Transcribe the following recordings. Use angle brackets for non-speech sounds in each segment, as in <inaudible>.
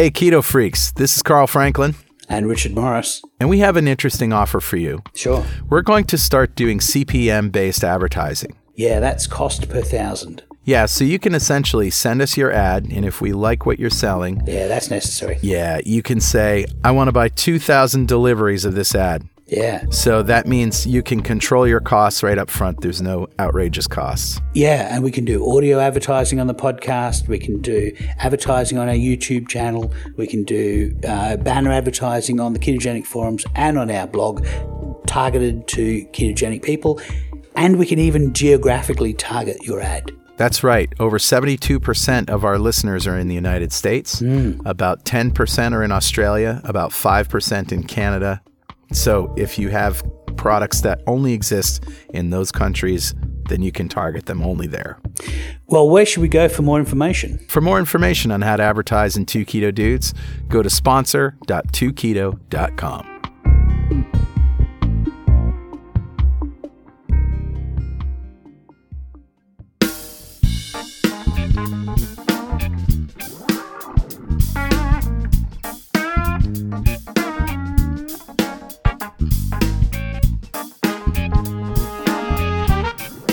Hey, Keto Freaks, this is Carl Franklin, And Richard Morris. and we have an interesting offer for you. Sure. We're going to start doing CPM based advertising. Yeah, that's cost per thousand. Yeah, so you can essentially send us your ad, and if we like what you're selling, Yeah, that's necessary. yeah, you can say, I want to buy 2,000 deliveries of this ad. Yeah. So that means you can control your costs right up front. There's no outrageous costs. Yeah, and we can do audio advertising on the podcast. We can do advertising on our YouTube channel. We can do uh, banner advertising on the ketogenic forums and on our blog targeted to ketogenic people. And we can even geographically target your ad. That's right. Over 72% of our listeners are in the United States. About 10% are in Australia, about 5% in Canada. So if you have products that only exist in those countries, then you can target them only there. Well, where should we go for more information? For more information on how to advertise in 2 Keto Dudes, go to sponsor.2keto.com.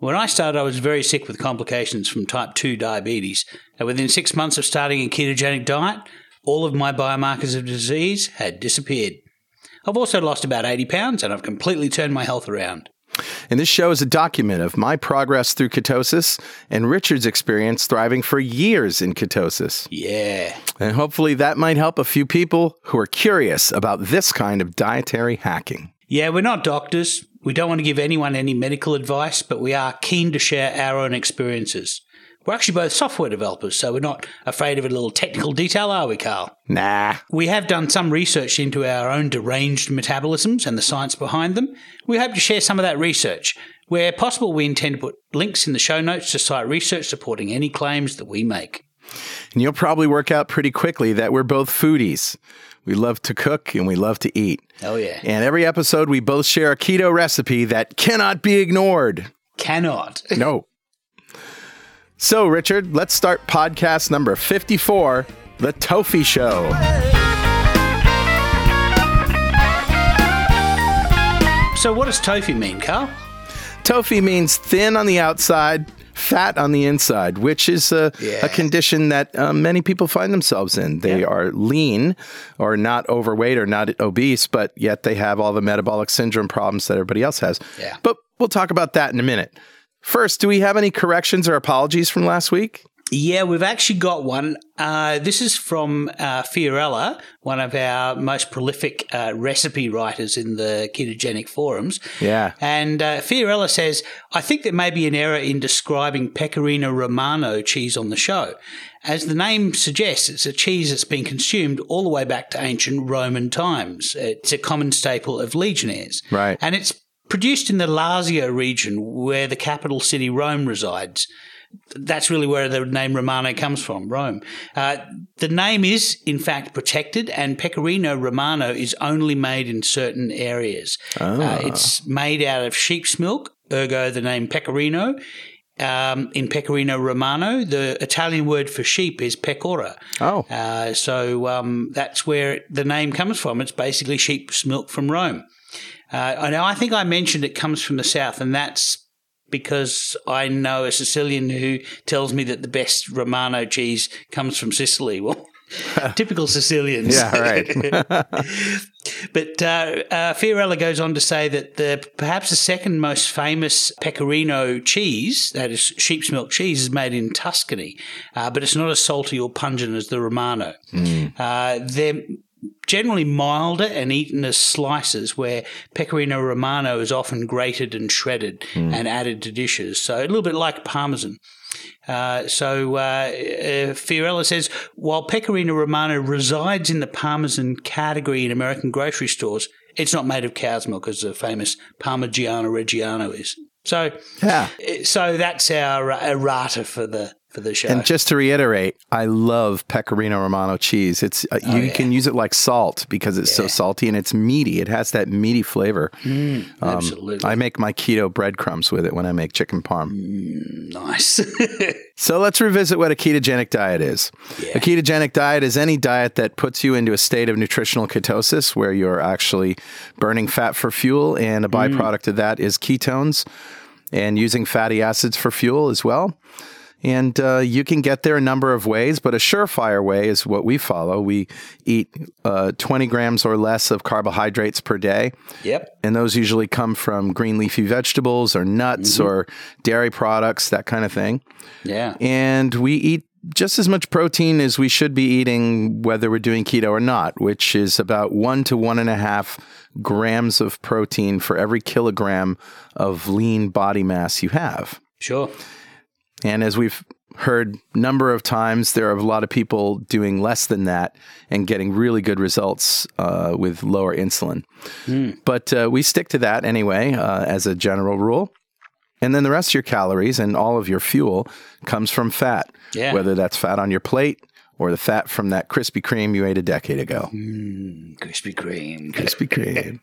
When I started, I was very sick with complications from type 2 diabetes. And within six months of starting a ketogenic diet, all of my biomarkers of disease had disappeared. I've also lost about 80 pounds and I've completely turned my health around. And this show is a document of my progress through ketosis and Richard's experience thriving for years in ketosis. Yeah. And hopefully that might help a few people who are curious about this kind of dietary hacking. Yeah, we're not doctors. We don't want to give anyone any medical advice, but we are keen to share our own experiences. We're actually both software developers, so we're not afraid of a little technical detail, are we, Carl? Nah. We have done some research into our own deranged metabolisms and the science behind them. We hope to share some of that research. Where possible, we intend to put links in the show notes to cite research supporting any claims that we make. And you'll probably work out pretty quickly that we're both foodies. We love to cook and we love to eat. Oh, yeah. And every episode, we both share a keto recipe that cannot be ignored. Cannot. <laughs> No. So, Richard, let's start podcast number 54 The Tofi Show. So, what does TOFI mean, Carl? Tofi means thin on the outside, fat on the inside, which is a, Yeah. a condition that um, many people find themselves in. They Yeah. are lean or not overweight or not obese, but yet they have all the metabolic syndrome problems that everybody else has. Yeah. But we'll talk about that in a minute. First, do we have any corrections or apologies from last week? Yeah, we've actually got one. Uh, this is from uh, Fiorella, one of our most prolific uh, recipe writers in the ketogenic forums. Yeah. And uh, Fiorella says, I think there may be an error in describing Pecorino Romano cheese on the show. As the name suggests, it's a cheese that's been consumed all the way back to ancient Roman times. It's a common staple of legionnaires. Right. And it's produced in the Lazio region where the capital city Rome resides that's really where the name Romano comes from, Rome. Uh, the name is, in fact, protected, and Pecorino Romano is only made in certain areas. Uh, it's made out of sheep's milk, ergo the name Pecorino. Um, in Pecorino Romano, the Italian word for sheep is pecora. Oh, Uh, so um, that's where the name comes from. It's basically sheep's milk from Rome. Uh, I know. I think I mentioned it comes from the south, and that's because I know a Sicilian who tells me that the best Romano cheese comes from Sicily. Well, <laughs> typical Sicilians. yeah, right. <laughs> But uh, uh, Fiorella goes on to say that the perhaps the second most famous pecorino cheese, that is sheep's milk cheese, is made in Tuscany, uh, but it's not as salty or pungent as the Romano. Uh, they're generally milder and eaten as slices, where Pecorino Romano is often grated and shredded and added to dishes. So a little bit like Parmesan. Uh, so uh, uh, Fiorella says, while Pecorino Romano resides in the Parmesan category in American grocery stores, it's not made of cow's milk as the famous Parmigiano Reggiano is. So, Yeah. so that's our uh, errata for the for the show. And just to reiterate, I love Pecorino Romano cheese. It's uh, you yeah. can use it like salt because it's so salty and it's meaty. It has that meaty flavor. Um, Absolutely I make my keto breadcrumbs with it when I make chicken parm. nice. <laughs> So let's revisit what a ketogenic diet is. A ketogenic diet is any diet that puts you into a state of nutritional ketosis where you're actually burning fat for fuel, and a byproduct of that is ketones and using fatty acids for fuel as well. And uh, you can get there a number of ways, but a surefire way is what we follow. We eat uh, 20 grams or less of carbohydrates per day. yep. And those usually come from green leafy vegetables or nuts or dairy products, that kind of thing Yeah. and we eat just as much protein as we should be eating, whether we're doing keto or not, which is about one to one and a half grams of protein for every kilogram of lean body mass you have. Sure. And as we've heard number of times, there are a lot of people doing less than that and getting really good results uh, with lower insulin. But uh, we stick to that anyway, uh, as a general rule. And then the rest of your calories and all of your fuel comes from fat, Yeah. whether that's fat on your plate or the fat from that Krispy Kreme you ate a decade ago. Krispy Kreme. Krispy Kreme.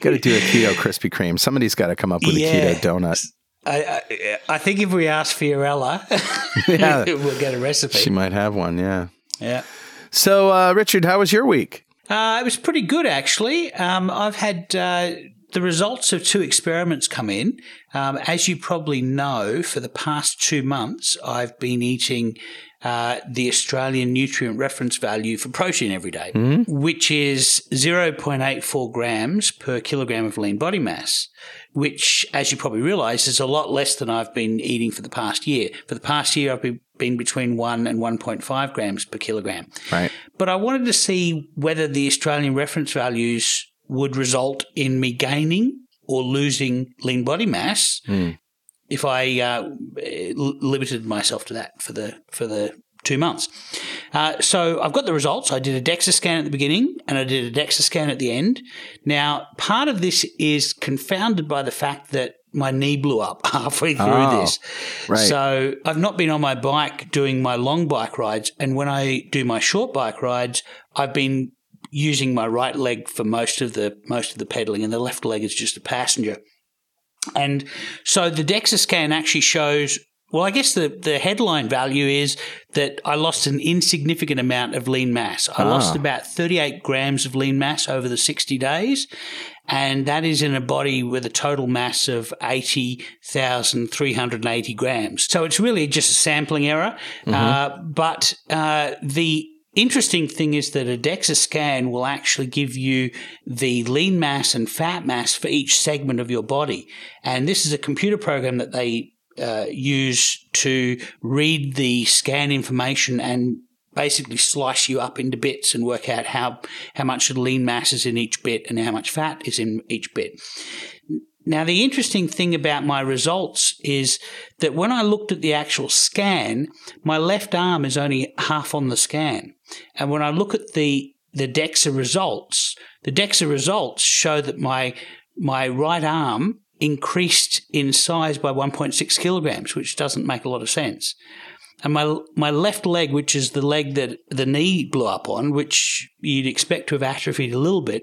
got to do a keto Krispy Kreme. Somebody's got to come up with Yeah. a keto donut. I, I, I think if we ask Fiorella, <laughs> Yeah. <laughs> we'll get a recipe. She might have one, yeah. yeah. So, uh, Richard, how was your week? Uh, it was pretty good, actually. Um, I've had uh, the results of two experiments come in. Um, as you probably know, for the past two months, I've been eating uh, the Australian nutrient reference value for protein every day, which is 0.84 grams per kilogram of lean body mass, which, as you probably realize, is a lot less than I've been eating for the past year. For the past year, I've been been between 1 and 1.5 grams per kilogram. Right. But I wanted to see whether the Australian reference values would result in me gaining or losing lean body mass if I uh, limited myself to that for the for the two months. Uh, so I've got the results. I did a DEXA scan at the beginning and I did a DEXA scan at the end. Now, part of this is confounded by the fact that my knee blew up <laughs> halfway through Oh, this. right. So I've not been on my bike doing my long bike rides. And when I do my short bike rides, I've been using my right leg for most of the most of the pedaling and the left leg is just a passenger. And so the DEXA scan actually shows, well, I guess the, the headline value is that I lost an insignificant amount of lean mass. I lost about 38 grams of lean mass over the 60 days. And that is in a body with a total mass of 80,380 grams. So it's really just a sampling error. Uh, but uh, the interesting thing is that a DEXA scan will actually give you the lean mass and fat mass for each segment of your body. And this is a computer program that they uh, use to read the scan information and basically slice you up into bits and work out how, how much lean mass is in each bit and how much fat is in each bit. Now, the interesting thing about my results is that when I looked at the actual scan, my left arm is only half on the scan. And when I look at the, the DEXA results, the DEXA results show that my, my right arm increased in size by 1.6 kilograms, which doesn't make a lot of sense. And my my left leg, which is the leg that the knee blew up on, which you'd expect to have atrophied a little bit,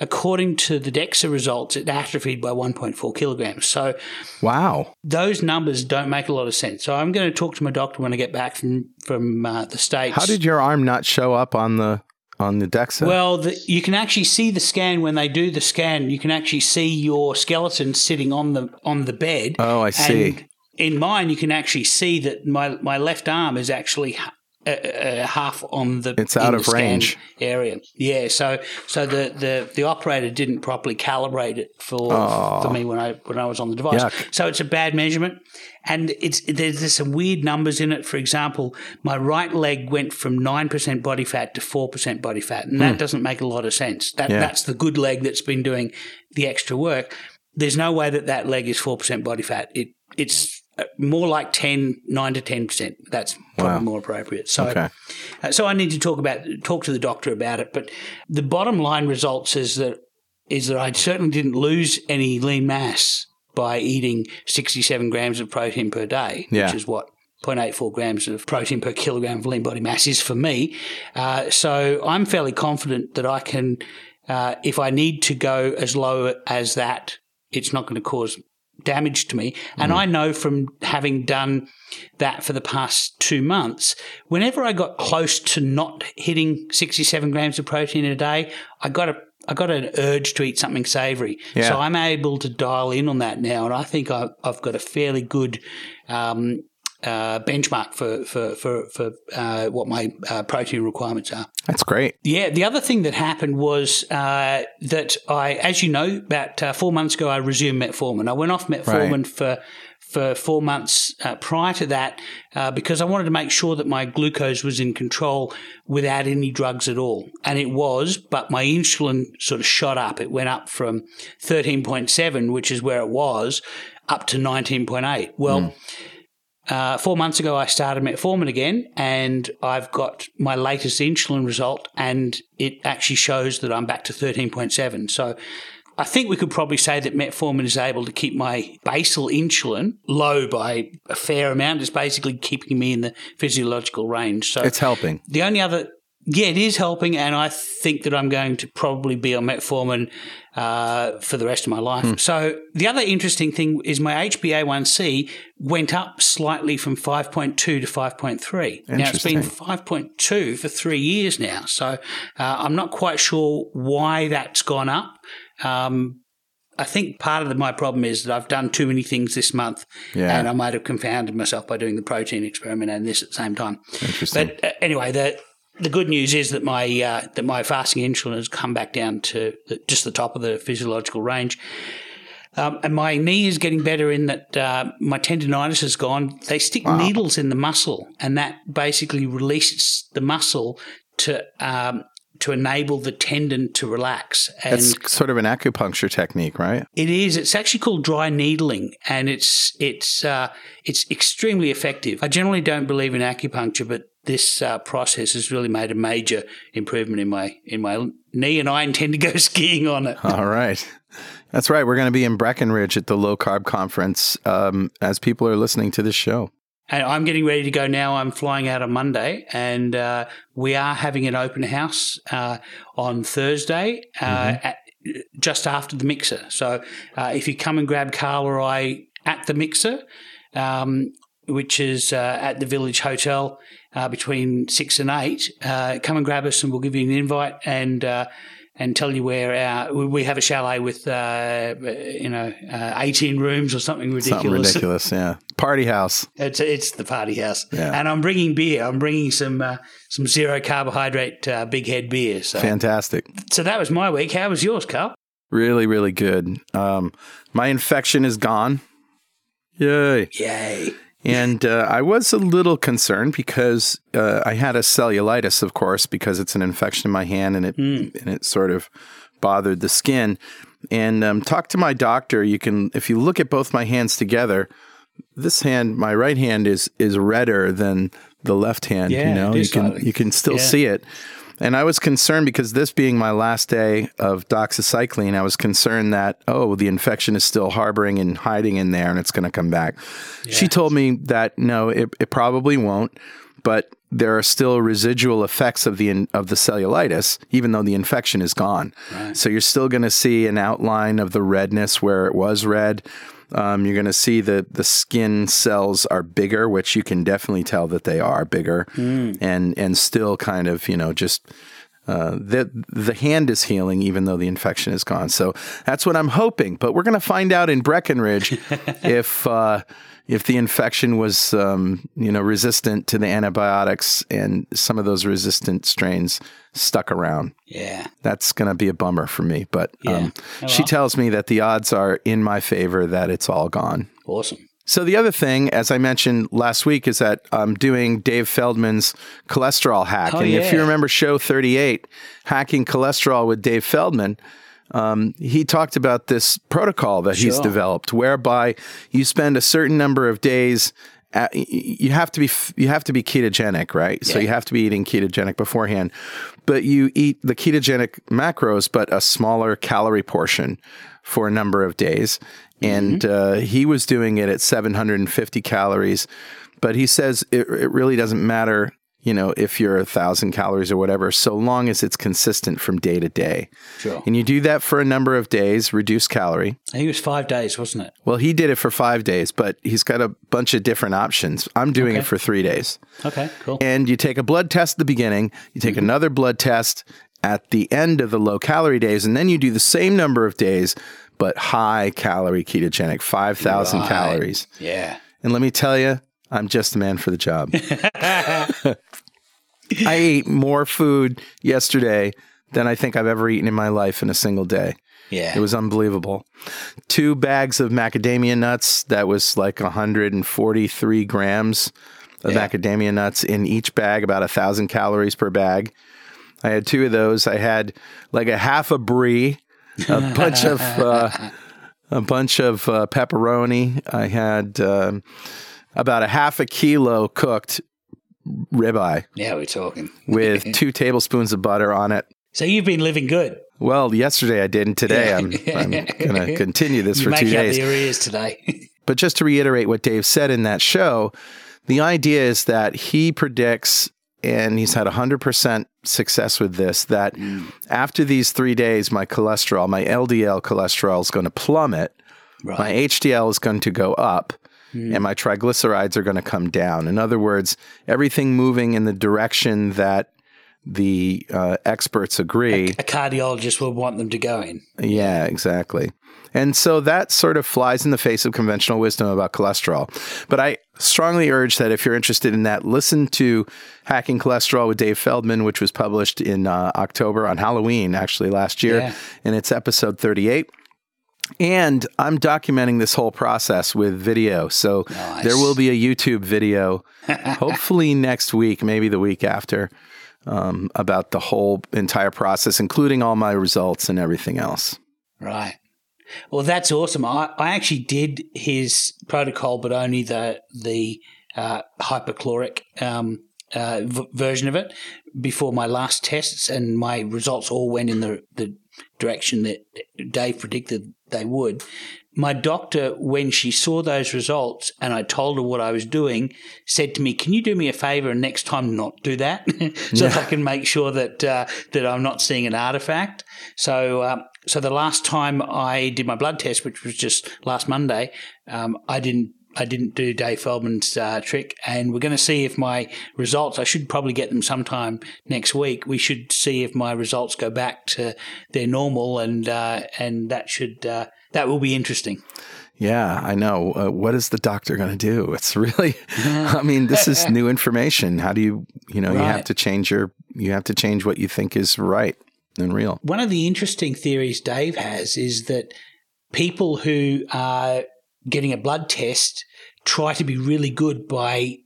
according to the DEXA results, it atrophied by 1.4 kilograms. So Wow. those numbers don't make a lot of sense. So I'm going to talk to my doctor when I get back from from uh, the states. How did your arm not show up on the on the DEXA? Well, the, you can actually see the scan when they do the scan. You can actually see your skeleton sitting on the on the bed. Oh, I see. And in mine, you can actually see that my my left arm is actually uh, uh, half on the It's out of range. area. Yeah, so so the, the, the operator didn't properly calibrate it for for me when I when I was on the device. Yuck. So it's a bad measurement, and it's there's, there's some weird numbers in it. For example, my right leg went from nine percent body fat to four percent body fat, and that doesn't make a lot of sense. That Hmm. Yeah. that's the good leg that's been doing the extra work. There's no way that that leg is four percent body fat. It it's more like 10, 9 to ten percent. That's probably Wow. more appropriate. So, Okay. uh, so I need to talk about talk to the doctor about it. But the bottom line results is that is that I certainly didn't lose any lean mass by eating sixty seven grams of protein per day, Yeah. which is what 0.84 grams of protein per kilogram of lean body mass is for me. Uh, so I'm fairly confident that I can, uh, if I need to go as low as that, it's not going to cause damage to me. And I know from having done that for the past two months, whenever I got close to not hitting 67 grams of protein a day, I got a I got an urge to eat something savoury, Yeah. so I'm able to dial in on that now, and I think I, I've got a fairly good um, uh, benchmark for for for, for uh, what my uh, protein requirements are. That's great. Yeah, the other thing that happened was uh, that I, as you know, about uh, four months ago, I resumed metformin. I went off metformin for for four months uh, prior to that uh, because I wanted to make sure that my glucose was in control without any drugs at all, and it was. But my insulin sort of shot up. It went up from thirteen point seven, which is where it was, up to nineteen point eight. Well. Uh, four months ago, I started metformin again, and I've got my latest insulin result, and it actually shows that I'm back to 13.7. So I think we could probably say that metformin is able to keep my basal insulin low by a fair amount. It's basically keeping me in the physiological range. So It's helping. the only other, yeah, it is helping, and I think that I'm going to probably be on metformin uh, for the rest of my life. So the other interesting thing is my HbA1c went up slightly from 5.2 to 5.3. Now it's been 5.2 for three years now, so uh, I'm not quite sure why that's gone up. Um, I think part of the, my problem is that I've done too many things this month, Yeah. and I might have confounded myself by doing the protein experiment and this at the same time. Interesting. But uh, anyway, the the good news is that my uh, that my fasting insulin has come back down to the, just the top of the physiological range. Um, and my knee is getting better in that uh, my tendonitis is gone. They stick needles in the muscle, and that basically releases the muscle to um, to enable the tendon to relax. And It's sort of an acupuncture technique, right? it is. It's actually called dry needling, and it's it's uh, it's extremely effective. I generally don't believe in acupuncture, but this uh, process has really made a major improvement in my in my knee, and I intend to go <laughs> skiing on it. All right. That's right. We're going to be in Breckenridge at the Low Carb Conference um, as people are listening to this show. And I'm getting ready to go now. I'm flying out on Monday, and uh, we are having an open house uh, on Thursday. Uh, at, just after the mixer. So uh, if you come and grab Carl or I at the mixer, um, which is uh, at the Village Hotel uh, between six and eight, uh, come and grab us, and we'll give you an invite and. Uh, and tell you where our we- have a chalet with uh, you know uh, eighteen rooms or something ridiculous. Something ridiculous. Yeah. Party house. It's it's the party house, Yeah. and I'm bringing beer. I'm bringing some uh, some zero carbohydrate uh, big head beer. So Fantastic. so that was my week. How was yours, Carl? Really, really good. Um, my infection is gone. Yay. Yay! And uh, I was a little concerned because uh, I had a cellulitis, of course, because it's an infection in my hand and it and it sort of bothered the skin. And um, talk to my doctor. You can, if you look at both my hands together, this hand, my right hand is is redder than the left hand. Yeah, you know, you can you can still Yeah. see it. And I was concerned because this being my last day of doxycycline, I was concerned that, oh, the infection is still harboring and hiding in there and it's going to come back. She told me that no, it, it probably won't, but there are still residual effects of the in, of the cellulitis, even though the infection is gone. So you're still going to see an outline of the redness where it was red. Um, you're going to see that the skin cells are bigger, which you can definitely tell that they are bigger, and and still kind of you know just uh, the the hand is healing even though the infection is gone. So that's what I'm hoping. But we're going to find out in Breckenridge <laughs> if uh, if the infection was um, you know resistant to the antibiotics and some of those resistant strains stuck around. Yeah. That's going to be a bummer for me. But Yeah. um, Oh, she well. tells me that the odds are in my favor that it's all gone. Awesome. So the other thing, as I mentioned last week, is that I'm doing Dave Feldman's cholesterol hack. Oh, and if you remember show 38, Hacking Cholesterol with Dave Feldman, um, he talked about this protocol that he's developed whereby you spend a certain number of days at, you have to be you have to be ketogenic, right? So you have to be eating ketogenic beforehand, but you eat the ketogenic macros, but a smaller calorie portion for a number of days. And uh, he was doing it at 750 calories, but he says it, it really doesn't matter, you know, if you're a thousand calories or whatever, so long as it's consistent from day to day. Sure. And you do that for a number of days, reduce calorie. I think it was five days, wasn't it? Well, he did it for five days, but he's got a bunch of different options. I'm doing it for three days. Okay, cool. And you take a blood test at the beginning, you take mm-hmm. another blood test at the end of the low calorie days, and then you do the same number of days, but high calorie ketogenic, 5,000 Right. calories. Yeah. And let me tell you, I'm just the man for the job. <laughs> <laughs> I ate more food yesterday than I think I've ever eaten in my life in a single day. Yeah. It was unbelievable. Two bags of macadamia nuts. That was like 143 grams of Yeah. macadamia nuts in each bag, about a thousand calories per bag. I had two of those. I had like a half a brie, a <laughs> bunch of uh, a bunch of uh, pepperoni. I had um, about a half a kilo cooked ribeye Yeah, we're talking. with <laughs> two tablespoons of butter on it. So you've been living good. Well, yesterday I did, and today I'm, <laughs> I'm going to continue this You for two days. the arrears today. <laughs> But just to reiterate what Dave said in that show, the idea is that he predicts, and he's had 100% success with this, that mm. after these three days, my cholesterol, my LDL cholesterol is going to plummet, right. my HDL is going to go up, and my triglycerides are going to come down. In other words, everything moving in the direction that the uh, experts agree. A cardiologist will want them to go in. Yeah, exactly. And so that sort of flies in the face of conventional wisdom about cholesterol. But I strongly urge that if you're interested in that, listen to Hacking Cholesterol with Dave Feldman, which was published in uh, October on Halloween, actually last year. Yeah. And it's episode 38. And I'm documenting this whole process with video. So Nice. there will be a YouTube video, <laughs> hopefully next week, maybe the week after, um, about the whole entire process, including all my results and everything else. Right. Well, that's awesome. I, I actually did his protocol, but only the the uh, hypocaloric um, uh, v- version of it before my last tests, and my results all went in the, the direction that Dave predicted they would. My doctor, when she saw those results and I told her what I was doing, said to me, "Can you do me a favor and next time not do that, <laughs> so that I can make sure that uh, that I'm not seeing an artifact." So, uh, so the last time I did my blood test, which was just last Monday, um, I didn't. I didn't do Dave Feldman's uh, trick, and we're going to see if my results. I should probably get them sometime next week. We should see if my results go back to their normal, and uh, and that should uh, that will be interesting. Yeah, I know. Uh, what is the doctor going to do? <laughs> It's really, I mean, this is <laughs> new information. How do you, you know, you have to change your, you have to change what you think is right and real. One of the interesting theories Dave has is that people who are getting a blood test try to be really good by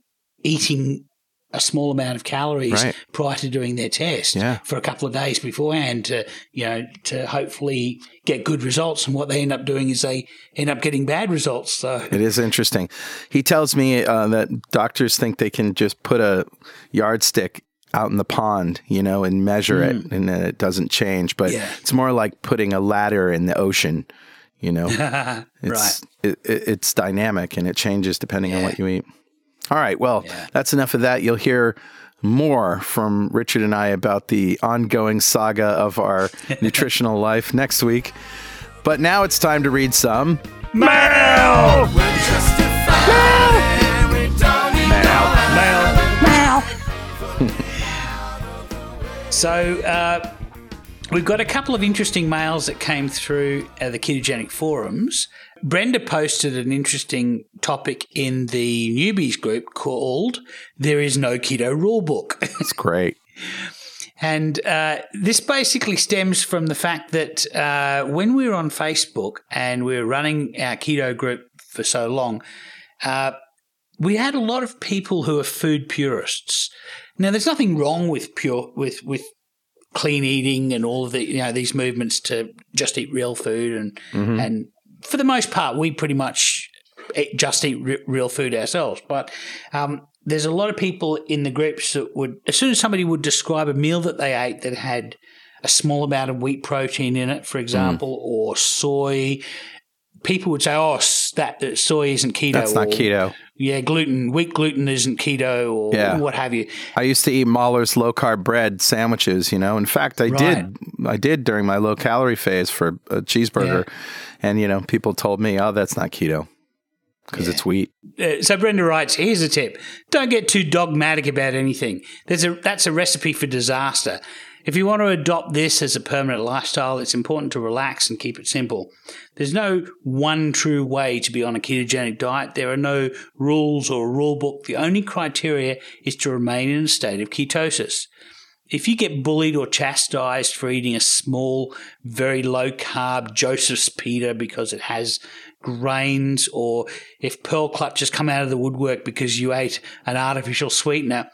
eating a small amount of calories Right. prior to doing their test Yeah. for a couple of days beforehand to you know to hopefully get good results and what they end up doing is they end up getting bad results so It is interesting. He tells me uh, that doctors think they can just put a yardstick out in the pond, you know, and measure it, and then it doesn't change. But. Yeah. it's more like putting a ladder in the ocean. You know, <laughs> right it's it, it, it's dynamic and it changes depending on what you eat. All right, well, Yeah. that's enough of that. You'll hear more from Richard and I about the ongoing saga of our <laughs> nutritional life next week. But now it's time to read some mail. So uh, we've got a couple of interesting mails that came through uh, the ketogenic forums. Brenda posted an interesting topic in the newbies group called "There is no keto rulebook." It's <laughs> great. And uh, this basically stems from the fact that uh, when we were on Facebook and we were running our keto group for so long, uh, we had a lot of people who are food purists. Now, there's nothing wrong with pure with with clean eating and all of the you know these movements to just eat real food and Mm-hmm. and for the most part, we pretty much eat, just eat re- real food ourselves. But um, there's a lot of people in the groups that would, as soon as somebody would describe a meal that they ate that had a small amount of wheat protein in it, for example, Mm. or soy, people would say, "Oh, that, that soy isn't keto." That's not or, keto. Yeah, gluten, wheat gluten isn't keto, or Yeah. what have you. I used to eat Mahler's low carb bread sandwiches, you know. In fact, I did I did during my low calorie phase for a cheeseburger. And you know, people told me, "Oh, that's not keto." Because it's wheat. Uh, so Brenda writes, here's a tip. Don't get too dogmatic about anything. There's a, that's a recipe for disaster. If you want to adopt this as a permanent lifestyle, it's important to relax and keep it simple. There's no one true way to be on a ketogenic diet. There are no rules or rule book. The only criteria is to remain in a state of ketosis. If you get bullied or chastised for eating a small, very low carb Joseph's pita because it has grains, or if pearl clutches come out of the woodwork because you ate an artificial sweetener,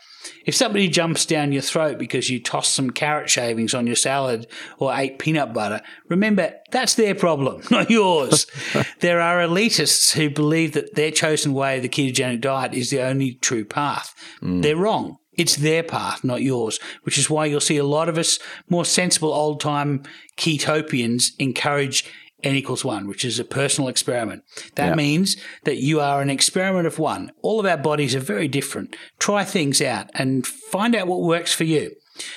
if somebody jumps down your throat because you tossed some carrot shavings on your salad or ate peanut butter, remember that's their problem, <laughs> not yours. <laughs> there are elitists who believe that their chosen way of the ketogenic diet is the only true path. Mm. They're wrong. It's their path, not yours, which is why you'll see a lot of us more sensible old time ketopians encourage n equals one, which is a personal experiment. That Yeah. means that you are an experiment of one. All of our bodies are very different. Try things out and find out what works for you.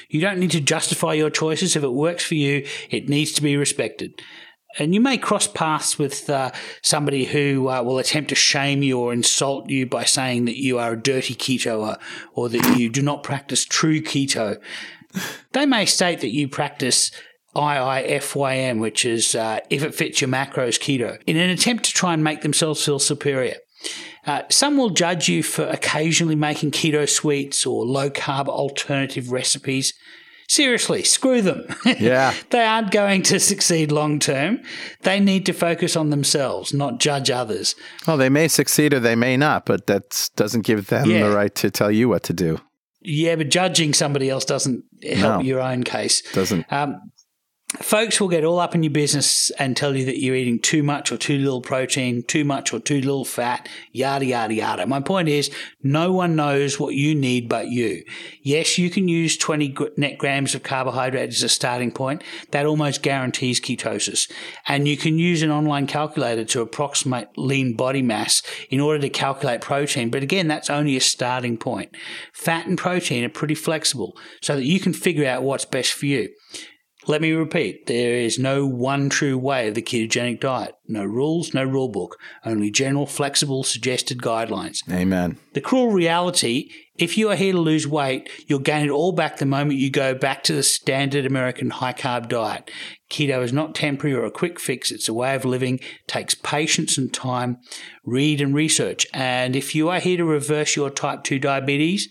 You don't need to justify your choices. If it works for you, it needs to be respected. And you may cross paths with uh, somebody who uh, will attempt to shame you or insult you by saying that you are a dirty keto or, or that you do not practice true keto. They may state that you practice IIFYM, which is uh, if it fits your macros keto, in an attempt to try and make themselves feel superior. Uh, some will judge you for occasionally making keto sweets or low carb alternative recipes. Seriously, screw them. Yeah. <laughs> they aren't going to succeed long term. They need to focus on themselves, not judge others. Well, they may succeed or they may not, but that doesn't give them Yeah. the right to tell you what to do. Yeah, but judging somebody else doesn't help No. your own case. Doesn't. Um, folks will get all up in your business and tell you that you're eating too much or too little protein, too much or too little fat, yada, yada, yada. My point is, no one knows what you need but you. Yes, you can use 20 net grams of carbohydrate as a starting point. That almost guarantees ketosis. And you can use an online calculator to approximate lean body mass in order to calculate protein. But again, that's only a starting point. Fat and protein are pretty flexible so that you can figure out what's best for you. Let me repeat, there is no one true way of the ketogenic diet. No rules, no rule book, only general, flexible, suggested guidelines. Amen. The cruel reality if you are here to lose weight, you'll gain it all back the moment you go back to the standard American high carb diet. Keto is not temporary or a quick fix, it's a way of living, takes patience and time, read and research. And if you are here to reverse your type 2 diabetes,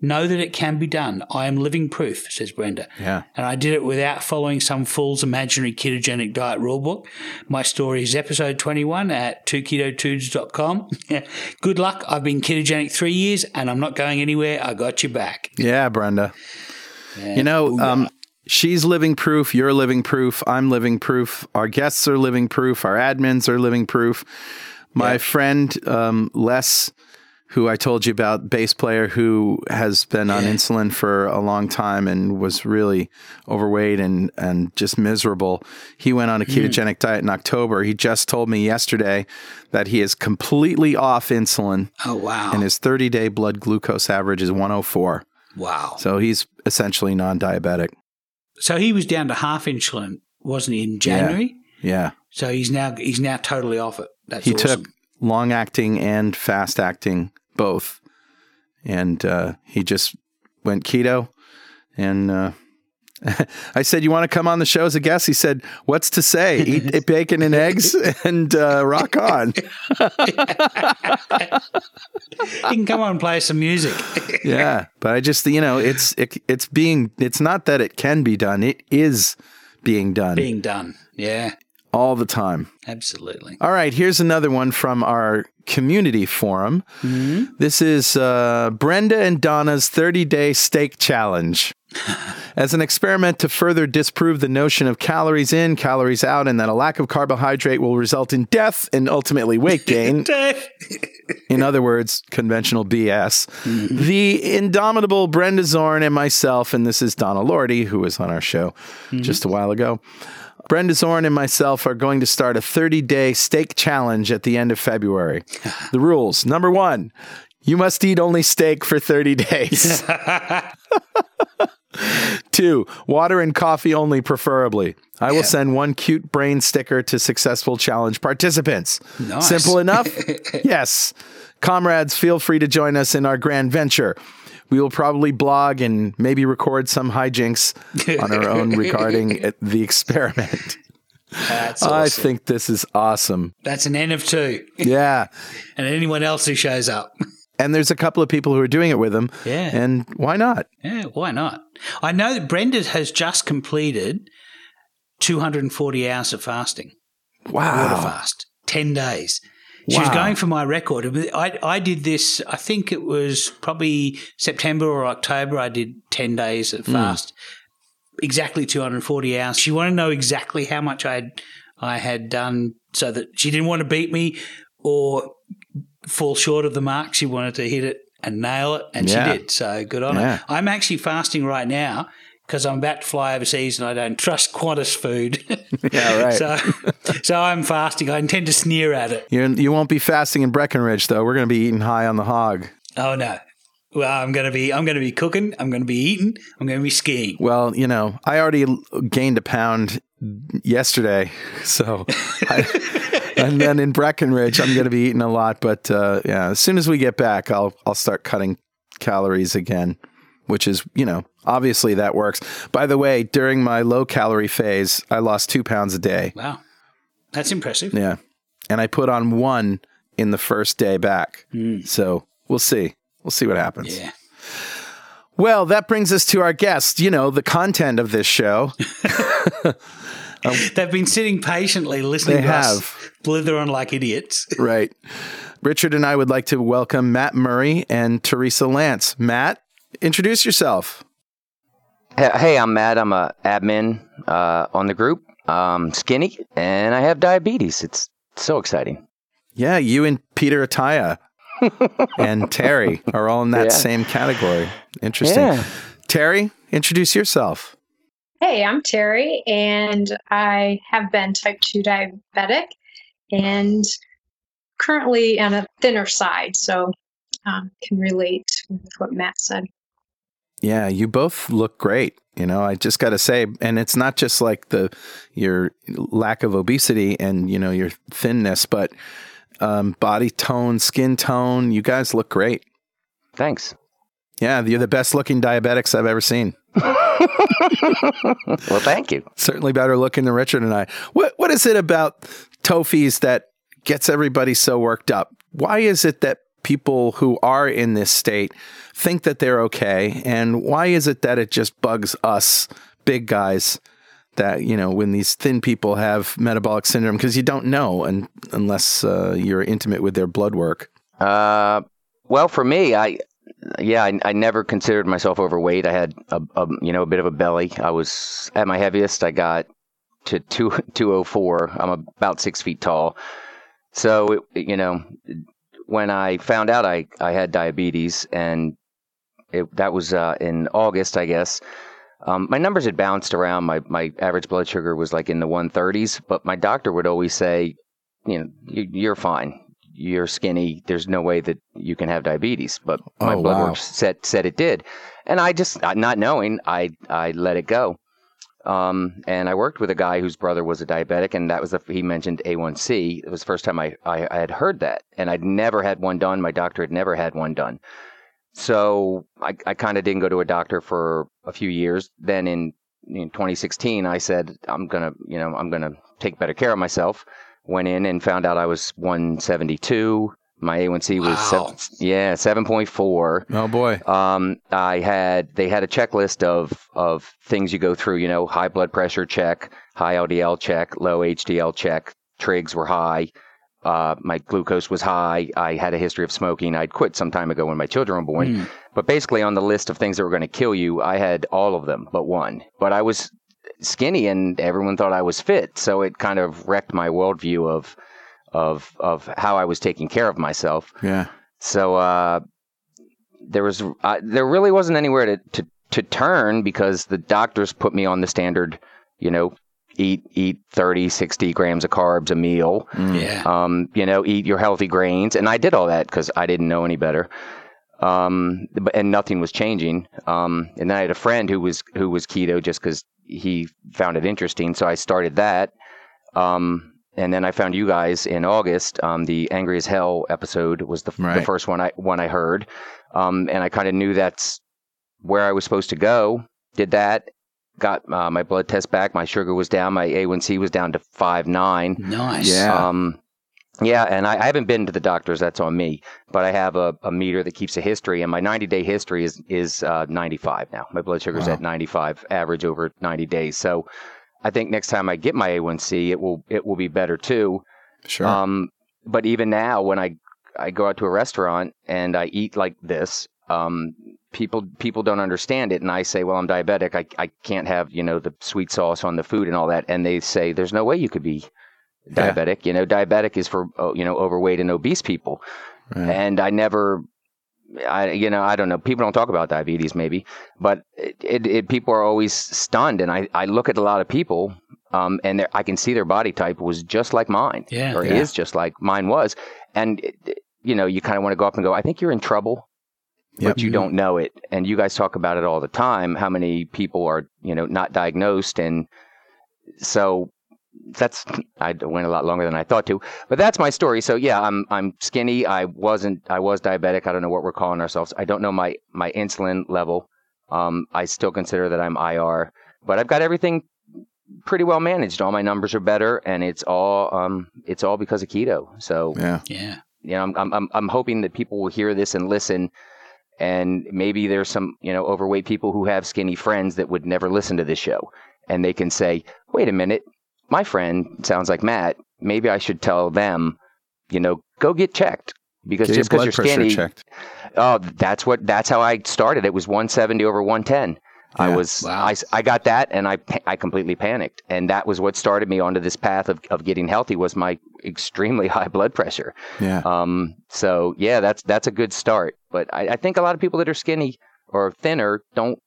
know that it can be done. I am living proof, says Brenda. Yeah. And I did it without following some fool's imaginary ketogenic diet rulebook. My story is episode 21 at 2ketodudes.com. <laughs> Good luck. I've been ketogenic three years and I'm not going anywhere. I got you back. Yeah, Brenda. You know, um, she's living proof. You're living proof. I'm living proof. Our guests are living proof. Our admins are living proof. My friend um, Les, who I told you about, bass player who has been on insulin for a long time and was really overweight and and just miserable. He went on a hmm. ketogenic diet in October. He just told me yesterday that he is completely off insulin Oh, wow. and his 30 day blood glucose average is 104. wow. So he's essentially non-diabetic. So he was down to half insulin, wasn't he, in January? Yeah. So he's now he's now totally off it. That's He awesome. took long acting and fast acting both. And uh, he just went keto and uh, <laughs> I said, "You want to come on the show as a guest?" He said, "What's to say? Eat <laughs> bacon and eggs and uh, rock on." <laughs> you can come on and play some music. yeah, but I just you know it's it, it's being it's not that it can be done; it is being done. Being done. Yeah. All the time. Absolutely. All right, here's another one from our community forum. Mm-hmm. This is uh, Brenda and Donna's 30 day steak challenge. <laughs> As an experiment to further disprove the notion of calories in, calories out, and that a lack of carbohydrate will result in death and ultimately weight gain. <laughs> in other words, conventional BS. Mm-hmm. The indomitable Brenda Zorn and myself, and this is Donna Lordy, who was on our show mm-hmm. just a while ago. Brenda Zorn and myself are going to start a 30 day steak challenge at the end of February. <laughs> the rules number one, you must eat only steak for 30 days. <laughs> <laughs> Two, water and coffee only, preferably. I will yeah. send one cute brain sticker to successful challenge participants. Nice. Simple enough? yes. Comrades, feel free to join us in our grand venture. We will probably blog and maybe record some hijinks on our own <laughs> regarding the experiment. That's awesome. I think this is awesome. That's an N of two. Yeah. <laughs> and anyone else who shows up. And there's a couple of people who are doing it with him. Yeah. And why not? Yeah, why not? I know that Brenda has just completed 240 hours of fasting. Wow. Water fast. 10 days. She wow. was going for my record. I, I did this, I think it was probably September or October. I did 10 days of hmm. fast. Mm. Exactly 240 hours. She wanted to know exactly how much I had, I had done so that she didn't want to beat me or fall short of the mark. She wanted to hit it and nail it, and yeah. she did. So good on yeah. her. I'm actually fasting right now because I'm about to fly overseas and I don't trust Qantas food. <laughs> yeah, right. so, so I'm fasting. I intend to sneer at it. You're, you won't be fasting in Breckenridge, though. We're going to be eating high on the hog. Oh no. Well, I'm gonna be I'm gonna be cooking. I'm gonna be eating. I'm gonna be skiing. Well, you know, I already gained a pound yesterday, <laughs> so I, <laughs> and then in Breckenridge, I'm going to be eating a lot. But uh, yeah, as soon as we get back, I'll I'll start cutting calories again, which is you know obviously that works. By the way, during my low calorie phase, I lost two pounds a day. Wow, that's impressive. Yeah, and I put on one in the first day back. Mm. So we'll see. We'll see what happens. Yeah. Well, that brings us to our guest, you know, the content of this show. <laughs> <laughs> Um, They've been sitting patiently listening they to have. us blither on like idiots. right. Richard and I would like to welcome Matt Murray and Teresa Lance. Matt, introduce yourself. Hey, I'm Matt. I'm a admin uh, on the group. I'm skinny and I have diabetes. It's so exciting. Yeah, you and Peter Attia <laughs> and Terry are all in that yeah. same category. Interesting. Yeah. Terry, introduce yourself. Hey, I'm Terry, and I have been type 2 diabetic and currently on a thinner side, so um, can relate with what Matt said. Yeah, you both look great. You know, I just got to say, and it's not just like the your lack of obesity and you know your thinness, but um, body tone, skin tone. You guys look great. Thanks. Yeah, you're the best looking diabetics I've ever seen. <laughs> <laughs> well, thank you. Certainly better looking than Richard and I. What What is it about TOFIs that gets everybody so worked up? Why is it that people who are in this state think that they're okay? And why is it that it just bugs us big guys that, you know, when these thin people have metabolic syndrome? Because you don't know and, unless uh, you're intimate with their blood work. Uh, well, for me, I yeah, I, I, never considered myself overweight. I had a, a, you know a bit of a belly. I was at my heaviest. I got to two two oh four. I'm about six feet tall. So it, you know, when I found out I I had diabetes, and it, that was uh, in August, I guess. Um, my numbers had bounced around. My my average blood sugar was like in the 130s, but my doctor would always say, you know, you, you're fine you're skinny. There's no way that you can have diabetes. But my oh, blood wow. work said said it did, and I just not knowing, I I let it go. Um, and I worked with a guy whose brother was a diabetic, and that was the, he mentioned A1C. It was the first time I, I, I had heard that, and I'd never had one done. My doctor had never had one done. So I, I kind of didn't go to a doctor for a few years. Then in in 2016, I said I'm gonna, you know, I'm gonna take better care of myself. Went in and found out I was 172. My A1C was Wow. seven, yeah 7.4. Oh boy. Um, I had they had a checklist of of things you go through. You know, high blood pressure check, high LDL check, low HDL check. Trigs were high. Uh, my glucose was high. I had a history of smoking. I'd quit some time ago when my children were born. Mm. But basically, on the list of things that were going to kill you, I had all of them but one. But I was skinny, and everyone thought I was fit. So it kind of wrecked my worldview of of of how I was taking care of myself. Yeah. So uh, there was uh, there really wasn't anywhere to, to to turn because the doctors put me on the standard, you know, eat eat 30, 60 grams of carbs a meal. Mm. Yeah. Um, you know, eat your healthy grains, and I did all that because I didn't know any better. Um, and nothing was changing. Um, and then I had a friend who was who was keto just because he found it interesting, so I started that. Um, and then I found you guys in August. Um, the Angry as Hell episode was the, the Right. first one I one I heard, um, and I kind of knew that's where I was supposed to go. Did that, got uh, my blood test back. My sugar was down. My A1C was down to five nine. Nice. Yeah. Um, yeah, and I, I haven't been to the doctors. That's on me. But I have a, a meter that keeps a history, and my 90 day history is is uh, 95 now. My blood sugar's Wow. at 95, average over 90 days. So I think next time I get my A1C, it will it will be better too. Sure. Um, but even now, when I I go out to a restaurant and I eat like this, um, people people don't understand it, and I say, "Well, I'm diabetic. I I can't have you know the sweet sauce on the food and all that," and they say, "There's no way you could be Yeah. diabetic. You know, diabetic is for oh, you know overweight and obese people." Right. And I never. I you know I don't know people don't talk about diabetes maybe but it, it, it people are always stunned and I, I look at a lot of people um, and I can see their body type was just like mine Yeah. or Yeah. is just like mine was. And, you know, you kind of want to go up and go, I think you're in trouble, Yep. but you don't know it. And you guys talk about it all the time, how many people are, you know, not diagnosed. And so that's, I went a lot longer than I thought to, but that's my story. So yeah, I'm, I'm skinny. I wasn't, I was diabetic. I don't know what we're calling ourselves. I don't know my, my insulin level. Um, I still consider that I'm IR, but I've got everything pretty well managed. All my numbers are better, and it's all um, it's all because of keto. So yeah. Yeah. you know, I'm I'm I'm, I'm hoping that people will hear this and listen, and maybe there's some you know overweight people who have skinny friends that would never listen to this show, and they can say, wait a minute, my friend sounds like Matt. Maybe I should tell them, you know, go get checked because Get just because blood you're skinny, checked. Oh, that's what. That's how I started. It was 170 over 110. I was. Wow. I, I got that, and I I completely panicked, and that was what started me onto this path of of getting healthy. Was my extremely <laughs> high blood pressure. Yeah. Um. So yeah, that's that's a good start. But I, I think a lot of people that are skinny or thinner don't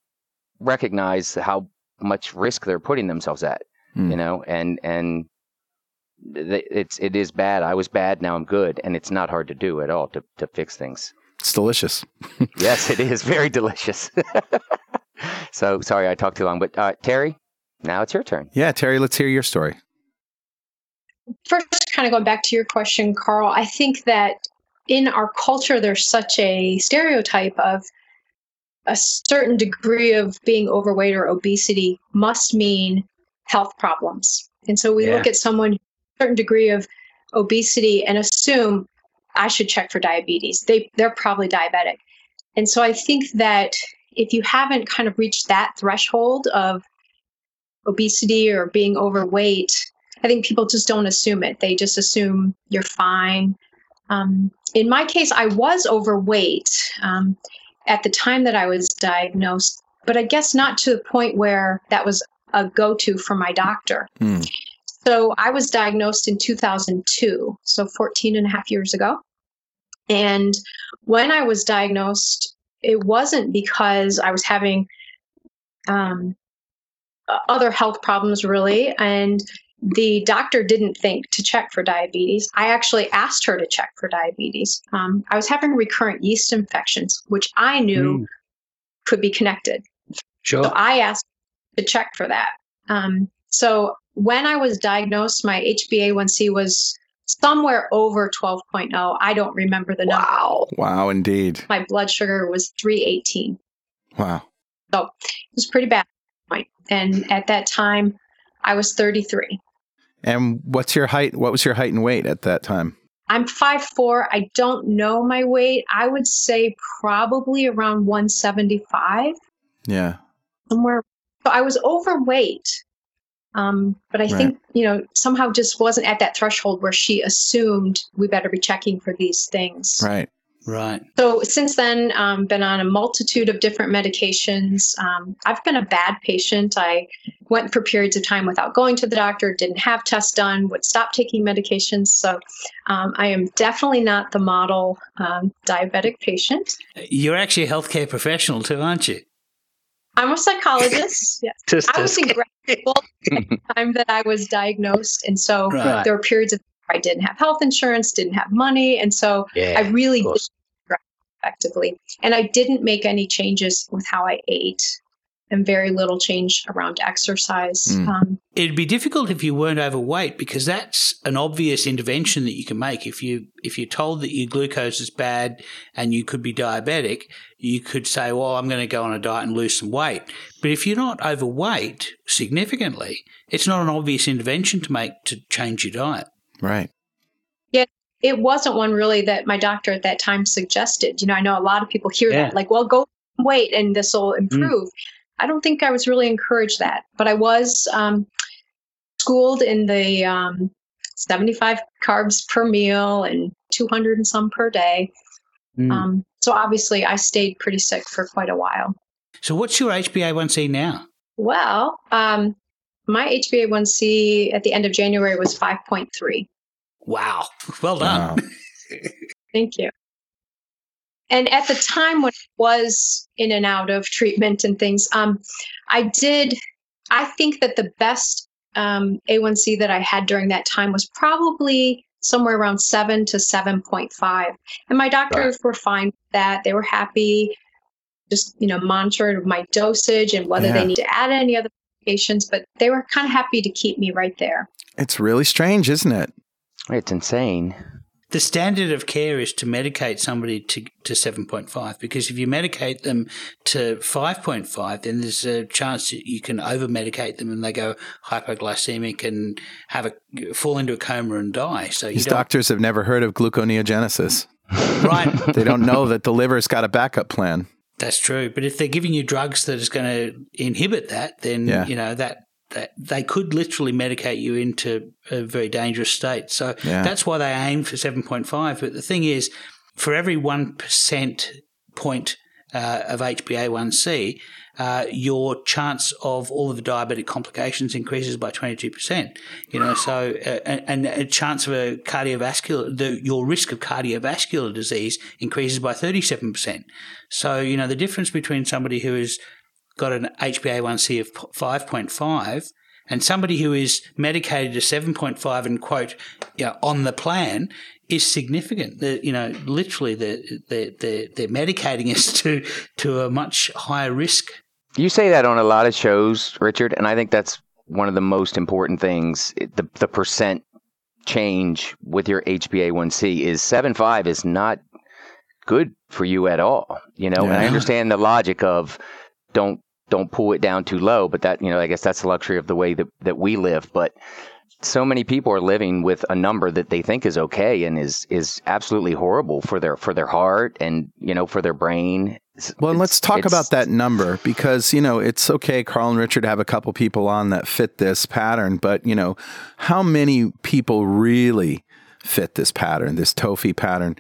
recognize how much risk they're putting themselves at. Hmm. You know, and and it's it is bad. I was bad. Now I'm good, and it's not hard to do at all to to fix things. It's delicious. <laughs> Yes, it is very delicious. <laughs> so sorry I talked too long, but uh, Terry, now it's your turn. Yeah, Terry, let's hear your story. First, kind of going back to your question, Carl, I think that in our culture, there's such a stereotype of a certain degree of being overweight or obesity must mean health problems. And so we Yeah. look at someone, certain degree of obesity, and assume I should check for diabetes. They, they're probably diabetic. And so I think that if you haven't kind of reached that threshold of obesity or being overweight, I think people just don't assume it. They just assume you're fine. Um, in my case, I was overweight um, at the time that I was diagnosed, but I guess not to the point where that was a go to for my doctor. Hmm. So I was diagnosed in 2002, so 14 and a half years ago. And when I was diagnosed, it wasn't because I was having um, other health problems, really. And the doctor didn't think to check for diabetes. I actually asked her to check for diabetes. Um, I was having recurrent yeast infections, which I knew Mm. could be connected. Sure. So I asked to check for that. Um, so when I was diagnosed, my HbA1c was somewhere over 12.0. I don't remember the number. Wow. Wow, indeed. My blood sugar was 318. Wow. So it was pretty bad. and at that time, I was 33. And what's your height? What was your height and weight at that time? I'm 5'4. I don't know my weight. I would say probably around 175. Yeah. Somewhere. So I was overweight. Um, but I Right. think, you know, somehow just wasn't at that threshold where she assumed we better be checking for these things. Right. Right. So since then, um, been on a multitude of different medications. Um, I've been a bad patient. I went for periods of time without going to the doctor, didn't have tests done, would stop taking medications. So um, I am definitely not the model um, diabetic patient. You're actually a healthcare professional too, aren't you? I'm a psychologist. <laughs> yes. Just, I was in grad school at the <laughs> time that I was diagnosed, and so Right. there were periods of I didn't have health insurance, didn't have money, and so Yeah. I really did course. effectively. And I didn't make any changes with how I ate and very little change around exercise. Mm. Um, It'd be difficult if you weren't overweight because that's an obvious intervention that you can make. If you if you're told that your glucose is bad and you could be diabetic, you could say, "Well, I'm going to go on a diet and lose some weight." But if you're not overweight significantly, it's not an obvious intervention to make to change your diet. Right. Yeah, it wasn't one really that my doctor at that time suggested. You know, I know a lot of people hear Yeah. that, like, well, go wait and this will improve. I don't think I was really encouraged that, but I was um, schooled in the um, 75 carbs per meal and 200 and some per day. Hmm. Um, so obviously, I stayed pretty sick for quite a while. So, what's your HbA1c now? Well, um, my HbA1c at the end of January was 5.3. Wow, well done. Wow. <laughs> Thank you. And at the time when I was in and out of treatment and things, um, I did, I think that the best um, A1C that I had during that time was probably somewhere around 7 to 7.5. And my doctors were fine with that. They were happy, just, you know, monitored my dosage and whether Yeah. they need to add any other medications, but they were kind of happy to keep me right there. It's really strange, isn't it? It's insane. The standard of care is to medicate somebody to, to 7.5 because if you medicate them to 5.5, then there's a chance that you can over medicate them and they go hypoglycemic and have a fall into a coma and die. So These doctors have never heard of gluconeogenesis. right? <laughs> They don't know that the liver's got a backup plan. That's true. But if they're giving you drugs that is going to inhibit that, then Yeah. you know that that they could literally medicate you into a very dangerous state. So Yeah. that's why they aim for seven point five. But the thing is, for every one percent point uh, of HbA1c, uh, your chance of all of the diabetic complications increases by 22%. You know, so, uh, and, and a chance of a cardiovascular, the, your risk of cardiovascular disease increases by 37%. So, you know, the difference between somebody who has got an HbA1c of 5.5 and somebody who is medicated to 7.5 and quote, you know, on the plan is significant. The, you know, literally they're, they're, they're, they're medicating us <laughs> to, to a much higher risk. You say that on a lot of shows, Richard, and I think that's one of the most important things. The the percent change with your HbA1c is 7.5 is not good for you at all. You know, and I understand the logic of don't don't pull it down too low, but that you know, I guess that's the luxury of the way that that we live. But so many people are living with a number that they think is okay and is is absolutely horrible for their for their heart and you know for their brain. It's- Well, and let's talk about that number because, you know, it's okay, Carl and Richard have a couple people on that fit this pattern, but, you know, how many people really fit this pattern, this TOFI pattern?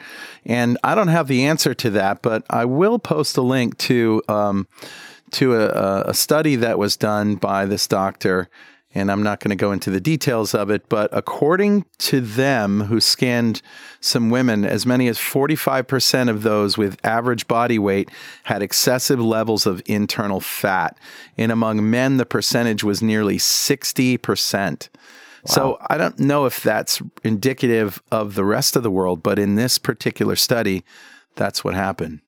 And I don't have the answer to that, but I will post a link to, um, to a, a study that was done by this doctor. And I'm not going to go into the details of it, but according to them, who scanned some women, as many as 45% of those with average body weight had excessive levels of internal fat. And among men, the percentage was nearly 60%. So I don't know if that's indicative of the rest of the world, but in this particular study, that's what happened.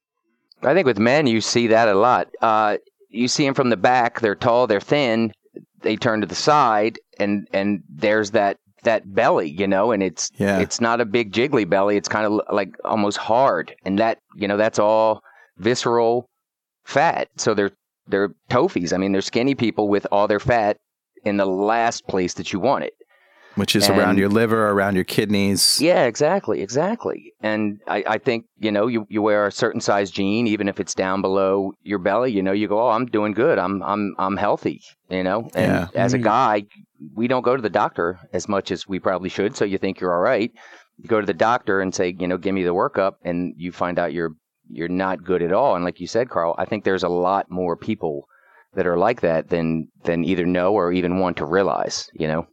I think with men, you see that a lot. Uh, you see them from the back; they're tall, they're thin. They turn to the side, and and there's that that belly, you know, and it's Yeah. it's not a big jiggly belly. It's kind of like almost hard, and that you know that's all visceral fat. So they're they're tofis. I mean, they're skinny people with all their fat in the last place that you want it. Which is and, around your liver, around your kidneys. Yeah, exactly, exactly. And I, I think, you know, you, you wear a certain size jean, even if it's down below your belly, you know, you go, Oh, I'm doing good. I'm I'm I'm healthy, you know? And yeah. as a mm. guy, we don't go to the doctor as much as we probably should, so you think you're all right. You go to the doctor and say, you know, give me the workup and you find out you're you're not good at all. And like you said, Carl, I think there's a lot more people that are like that than than either know or even want to realize, you know?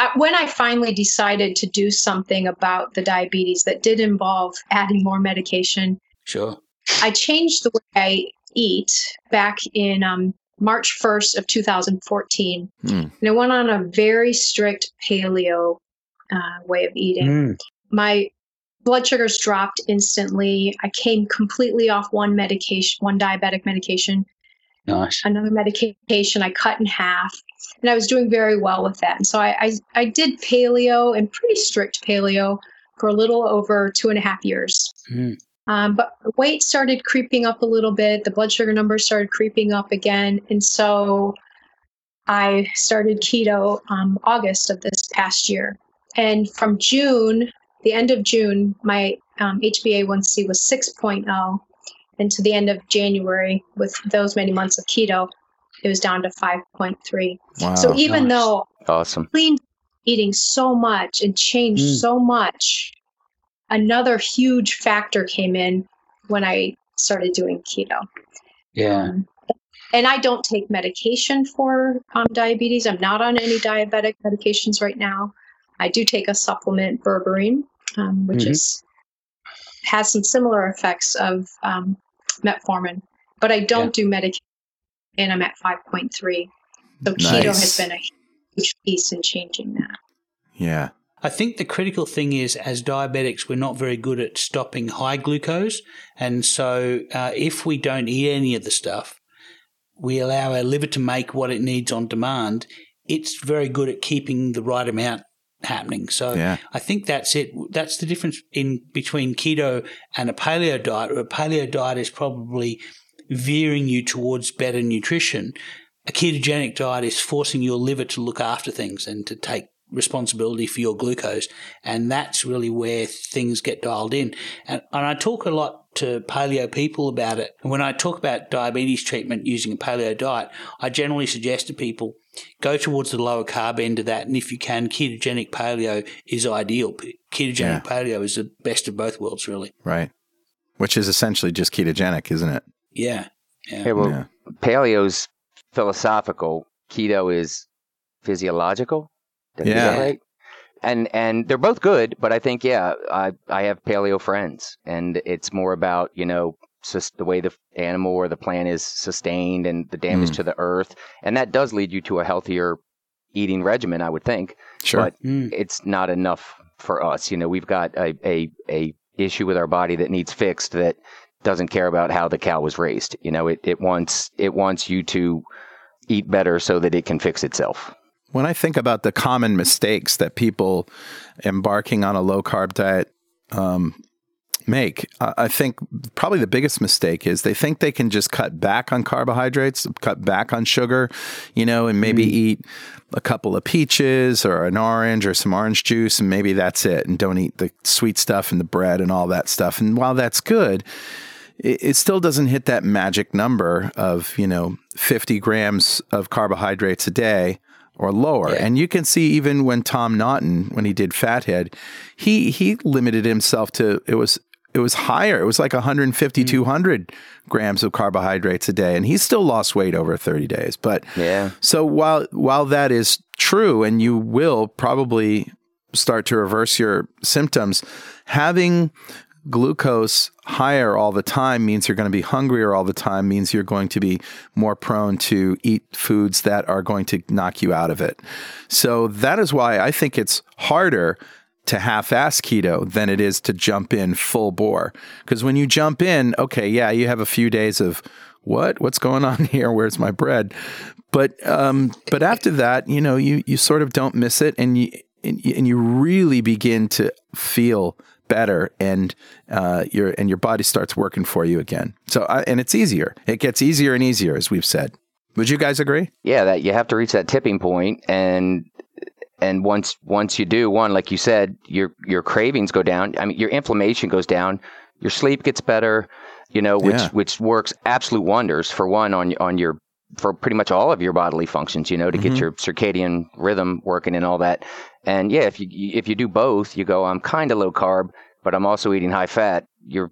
Uh, when I finally decided to do something about the diabetes that did involve adding more medication, sure, I changed the way I eat back in um, March 1st of 2014, mm. and I went on a very strict paleo uh, way of eating. Mm. My blood sugars dropped instantly. I came completely off one medication, one diabetic medication. Nice. Another medication I cut in half and I was doing very well with that. And so I, I, I did paleo and pretty strict paleo for a little over two and a half years. Mm. Um, but weight started creeping up a little bit. The blood sugar numbers started creeping up again. And so I started keto um, August of this past year. And from June, the end of June, my um, HbA1c was 6.0. And to the end of January, with those many months of keto, it was down to 5.3. Wow, so even nice. though awesome clean eating so much and changed mm. so much, another huge factor came in when I started doing keto. Yeah. Um, and I don't take medication for um, diabetes. I'm not on any diabetic medications right now. I do take a supplement, berberine, um, which mm-hmm. is has some similar effects of um, metformin, but I don't yeah. do medication and I'm at 5.3. So nice. keto has been a huge piece in changing that. Yeah. I think the critical thing is, as diabetics, we're not very good at stopping high glucose. And so, uh, if we don't eat any of the stuff, we allow our liver to make what it needs on demand. It's very good at keeping the right amount happening. So yeah. I think that's it. That's the difference in between keto and a paleo diet. A paleo diet is probably veering you towards better nutrition. A ketogenic diet is forcing your liver to look after things and to take responsibility for your glucose. And that's really where things get dialed in. And, and, I talk a lot to paleo people about it. And when I talk about diabetes treatment using a paleo diet, I generally suggest to people go towards the lower carb end of that. And if you can, ketogenic paleo is ideal. Ketogenic yeah. paleo is the best of both worlds, really. Right. Which is essentially just ketogenic, isn't it? Yeah. Yeah. yeah well, yeah. paleo's philosophical. Keto is physiological. Did yeah. right? And and they're both good, but I think yeah, I I have paleo friends, and it's more about you know just the way the animal or the plant is sustained and the damage mm. to the earth, and that does lead you to a healthier eating regimen, I would think. Sure. But mm. it's not enough for us. You know, we've got a, a a issue with our body that needs fixed that doesn't care about how the cow was raised. You know, it, it wants it wants you to eat better so that it can fix itself. When I think about the common mistakes that people embarking on a low carb diet um, make, I think probably the biggest mistake is they think they can just cut back on carbohydrates, cut back on sugar, you know, and maybe mm. eat a couple of peaches or an orange or some orange juice, and maybe that's it, and don't eat the sweet stuff and the bread and all that stuff. And while that's good, it, still doesn't hit that magic number of, you know, 50 grams of carbohydrates a day or lower. Yeah. And you can see even when Tom Naughton, when he did Fathead, he he limited himself to it was it was higher. It was like 150, mm. 200 grams of carbohydrates a day, and he still lost weight over 30 days. But yeah. So while while that is true, and you will probably start to reverse your symptoms, having glucose higher all the time means you're going to be hungrier all the time, means you're going to be more prone to eat foods that are going to knock you out of it. So that is why I think it's harder to half ass keto than it is to jump in full bore. Because when you jump in, okay, yeah, you have a few days of what? What's going on <laughs> here? Where's my bread? But um, but after that, you know, you you sort of don't miss it, and you and you really begin to feel better, and uh, your and your body starts working for you again. So I, and it's easier. It gets easier and easier, as we've said. Would you guys agree? Yeah, that you have to reach that tipping point, and and once once you do, one like you said, your your cravings go down. I mean, your inflammation goes down. Your sleep gets better. You know, which Yeah. which works absolute wonders for one on on your for pretty much all of your bodily functions. You know, to get your circadian rhythm working and all that. And yeah, if you if you do both, you go, I'm kind of low carb, but I'm also eating high fat. You're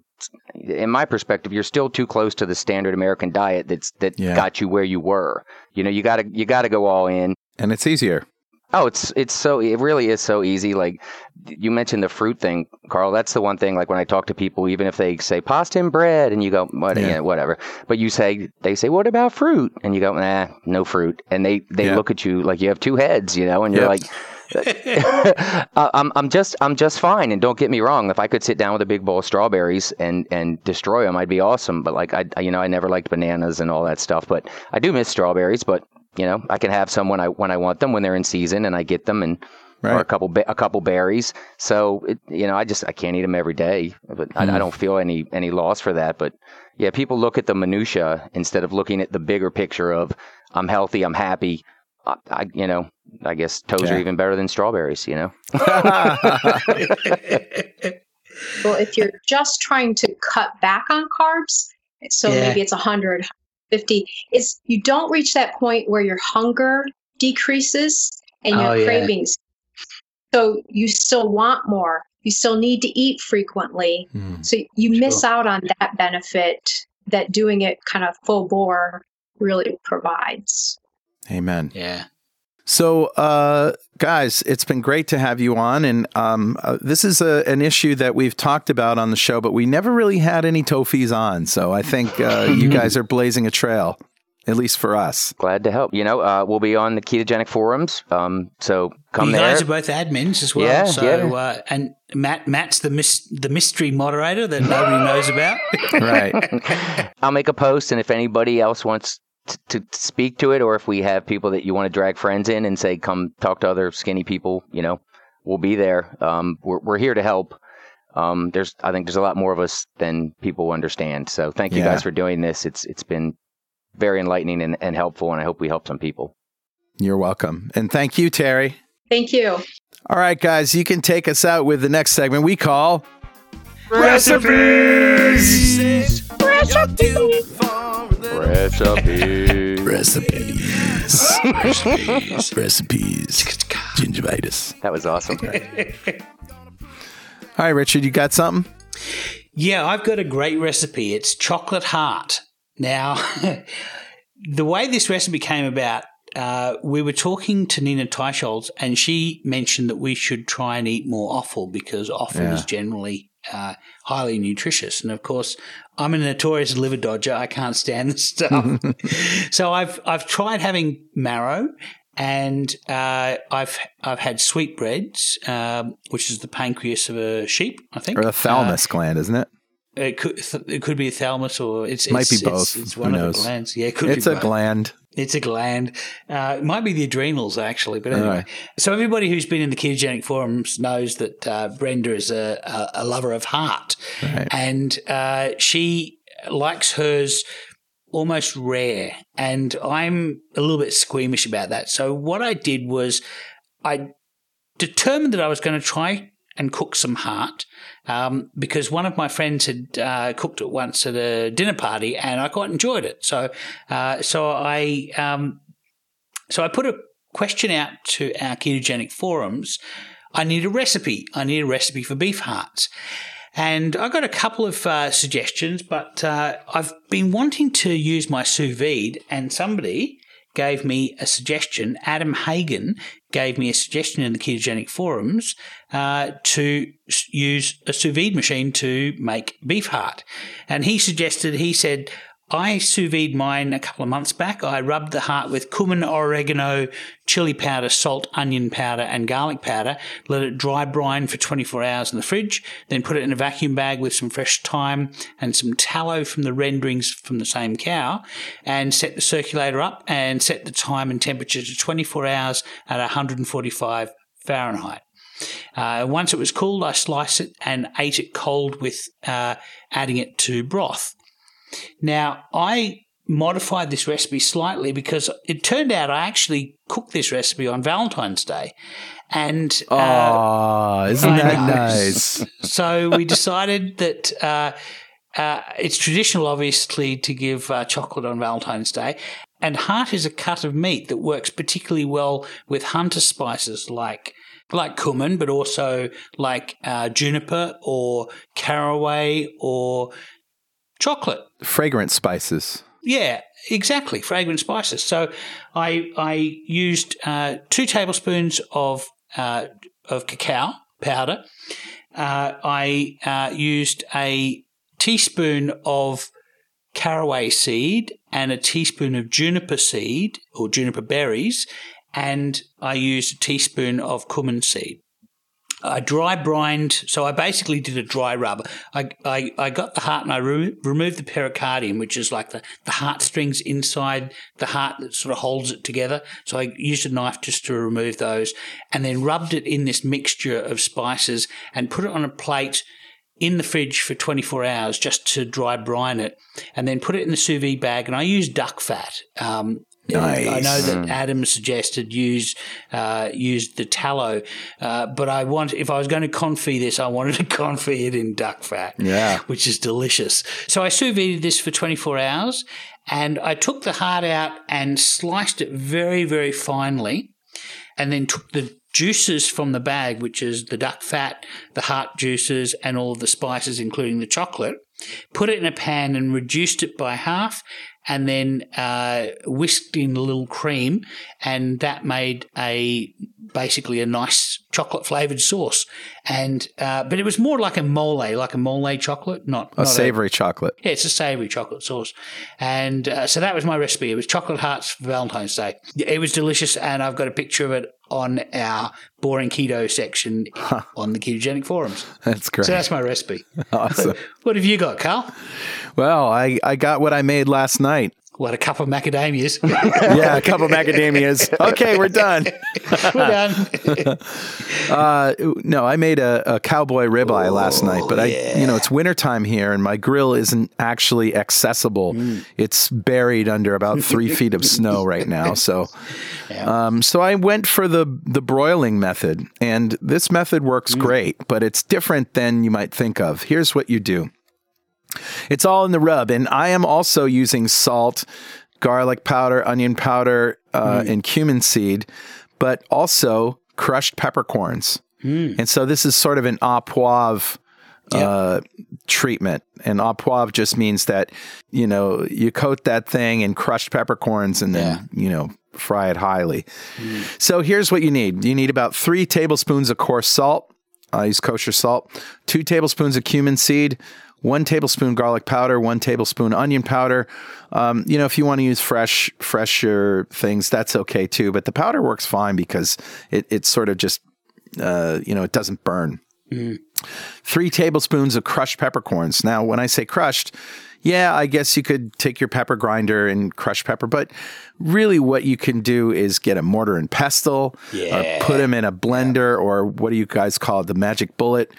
in my perspective, you're still too close to the standard American diet that's that Yeah. got you where you were. You know, you gotta you gotta go all in. And it's easier. Oh, it's it's so it really is so easy. Like you mentioned the fruit thing, Carl. That's the one thing. Like when I talk to people, even if they say pasta and bread, and you go, what, Yeah. yeah. whatever. But you say they say, what about fruit? And you go, nah, no fruit. And they they look at you like you have two heads, you know, and you're Yep. like. <laughs> Uh, I'm I'm just I'm just fine, and don't get me wrong. If I could sit down with a big bowl of strawberries and and destroy them, I'd be awesome. But like I you know I never liked bananas and all that stuff. But I do miss strawberries. But you know I can have some when I when I want them when they're in season, and I get them and or a couple a couple berries. So it, you know I just I can't eat them every day. But I, I don't feel any any loss for that. But yeah, people look at the minutia instead of looking at the bigger picture of I'm healthy, I'm happy. I, I you know I guess toes Yeah. are even better than strawberries. You know. <laughs> <laughs> Well, if you're just trying to cut back on carbs, so Yeah. maybe it's 100, 50, it's you don't reach that point where your hunger decreases and your Oh, yeah. cravings. So you still want more. You still need to eat frequently. Hmm. So you miss out on that benefit that doing it kind of full bore really provides. Amen. yeah. So, uh, guys, it's been great to have you on, and um, uh, this is a, an issue that we've talked about on the show, but we never really had any Tofis on. So, I think uh, you <laughs> guys are blazing a trail, at least for us. Glad to help. You know, uh, we'll be on the ketogenic forums. Um, so come you there. guys are both admins as well. Yeah, so yeah. Uh, and Matt Matt's the mis- the mystery moderator that nobody knows about. <laughs> Right. <laughs> I'll make a post, and if anybody else wants t- to speak to it, or if we have people that you want to drag friends in and say, "Come talk to other skinny people," you know, we'll be there. Um, we're we're here to help. Um, there's, I think, there's a lot more of us than people understand. So thank you Yeah. guys for doing this. It's it's been very enlightening and, and helpful, and I hope we help some people. You're welcome. And thank you, Terry. Thank you. All right, guys, you can take us out with the next segment we call Recipe. Recipes. Recipes. Recipes. Recipes. Recipes. <laughs> Recipes. Gingivitis. That was awesome. All right, Richard, you got something? Yeah, I've got a great recipe. It's chocolate heart. Now, <laughs> the way this recipe came about, uh, we were talking to Nina Teicholz, and she mentioned that we should try and eat more offal because offal Yeah. is generally uh, highly nutritious. And of course, I'm a notorious liver dodger. I can't stand this stuff. <laughs> so I've I've tried having marrow. And uh, I've I've had sweetbreads, um, which is the pancreas of a sheep, I think, Or the Uh, gland, isn't it? it could it could be a thalamus or it's Might be both. It's, it's Who one of knows? the glands. Yeah, it could It's be a both. gland. It's a gland. Uh, it might be the adrenals actually, but anyway. So everybody who's been in the ketogenic forums knows that uh, Brenda is a, a, a lover of heart, Right. and uh, she likes hers almost rare, and I'm a little bit squeamish about that. So what I did was I determined that I was going to try and cook some heart um, because one of my friends had uh, cooked it once at a dinner party and I quite enjoyed it. So, uh, so I, um, so I put a question out to our ketogenic forums. I need a recipe. I need a recipe for beef hearts. And I got a couple of uh, suggestions, but uh, I've been wanting to use my sous vide, and somebody gave me a suggestion. Adam Hagen gave me a suggestion in the ketogenic forums uh, to use a sous vide machine to make beef heart. And he suggested, he said, I sous vide mine a couple of months back. I rubbed the heart with cumin, oregano, chili powder, salt, onion powder, and garlic powder. Let it dry brine for 24 hours in the fridge. Then put it in a vacuum bag with some fresh thyme and some tallow from the renderings from the same cow. And set the circulator up and set the time and temperature to 24 hours at 145 Fahrenheit. Uh, once it was cooled, I sliced it and ate it cold with uh, adding it to broth. Now, I modified this recipe slightly because it turned out I actually cooked this recipe on Valentine's Day. And uh, Oh, isn't that nice? so we decided that uh, uh, it's traditional, obviously, to give uh, chocolate on Valentine's Day. And heart is a cut of meat that works particularly well with hunter spices like like cumin, but also like uh, juniper or caraway or chocolate. Fragrant spices. Yeah, exactly. Fragrant spices. So I I used uh, two tablespoons of uh, of cacao powder. Uh, I uh, used a teaspoon of caraway seed and a teaspoon of juniper seed or juniper berries, and I used a teaspoon of cumin seed. I dry brined, so I basically did a dry rub. I, I, I got the heart and I re- removed the pericardium, which is like the, the heartstrings inside the heart that sort of holds it together. So I used a knife just to remove those and then rubbed it in this mixture of spices and put it on a plate in the fridge for 24 hours just to dry brine it and then put it in the sous vide bag. And I use duck fat. Um, Nice. I know that Adam suggested use uh, use the tallow, uh, but I want if I was going to confit this, I wanted to <laughs> confit it in duck fat, Yeah. which is delicious. So I sous vide this for 24 hours, and I took the heart out and sliced it very very finely, and then took the juices from the bag, which is the duck fat, the heart juices, and all of the spices, including the chocolate. Put it in a pan and reduced it by half, and then uh, whisked in a little cream, and that made a basically a nice chocolate flavored sauce. And uh, but it was more like a mole, like a mole chocolate, not A not savory chocolate. yeah, it's a savoury chocolate sauce. And uh, so that was my recipe. It was chocolate hearts for Valentine's Day. It was delicious, and I've got a picture of it on our boring keto section on the ketogenic forums. That's great. So that's my recipe. <laughs> awesome. <laughs> What have you got, Carl? Well, I, I got what I made last night. What, a cup of macadamias? <laughs> Yeah, a couple macadamias. Okay, we're done. <laughs> We're done. <laughs> Uh, no, I made a, a cowboy ribeye last night, but I, you know, it's wintertime here and my grill isn't actually accessible. It's buried under about three feet of snow right now. So, um, so I went for the, the broiling method and this method works great, but it's different than you might think of. Here's what you do. It's all in the rub. And I am also using salt, garlic powder, onion powder, uh, and cumin seed, but also crushed peppercorns. And so this is sort of an au poivre uh, treatment. And au poivre just means that, you know, you coat that thing in crushed peppercorns and then, you know, fry it highly. So here's what you need you need about three tablespoons of coarse salt. I use kosher salt, two tablespoons of cumin seed, one tablespoon garlic powder, one tablespoon onion powder. Um, you know, if you want to use fresh, fresher things, that's okay too. But the powder works fine because it, it sort of just, uh, you know, it doesn't burn. Three tablespoons of crushed peppercorns. Now, when I say crushed, yeah, I guess you could take your pepper grinder and crush pepper, but really what you can do is get a mortar and pestle or put them in a blender or what do you guys call it? The magic bullet.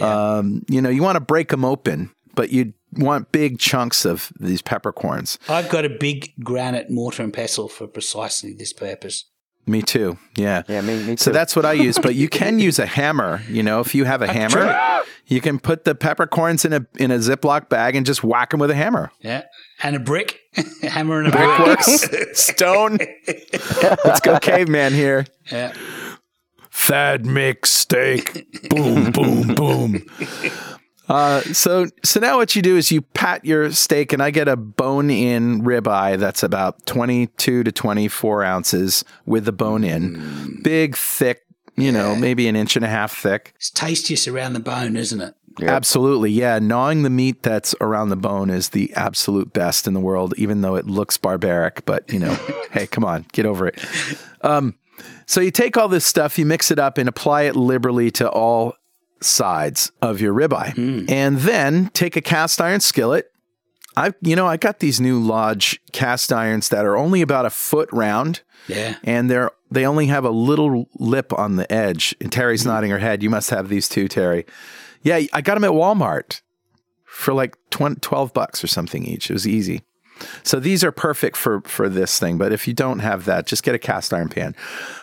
Um, you know, you want to break them open, but you want big chunks of these peppercorns. I've got a big granite mortar and pestle for precisely this purpose. Me too. Yeah. Yeah, me, me too. So that's what I use, but you can <laughs> use a hammer. You know, if you have a hammer, you can put the peppercorns in a in a Ziploc bag and just whack them with a hammer. Yeah. And a brick, a <laughs> hammer and a brick. Brickworks, <laughs> stone. Let's go, caveman here. Yeah. Thad mix steak. boom, boom, boom. Uh, so so now what you do is you pat your steak, and I get a bone-in ribeye that's about twenty-two to twenty-four ounces with the bone in, big, thick. You know, maybe an inch and a half thick. It's tastiest around the bone, isn't it? Absolutely. Yeah. Gnawing the meat that's around the bone is the absolute best in the world, even though it looks barbaric. But, you know, <laughs> hey, come on, get over it. Um, so you take all this stuff, you mix it up and apply it liberally to all sides of your ribeye. Mm. And then take a cast iron skillet, I, you know, I got these new Lodge cast irons that are only about a foot round. Yeah. and they're they only have a little lip on the edge. And Terry's mm. nodding her head. You must have these too, Terry. Yeah, I got them at Walmart for like 20, 12 bucks or something each. It was easy. So these are perfect for for this thing. But if you don't have that, just get a cast iron pan.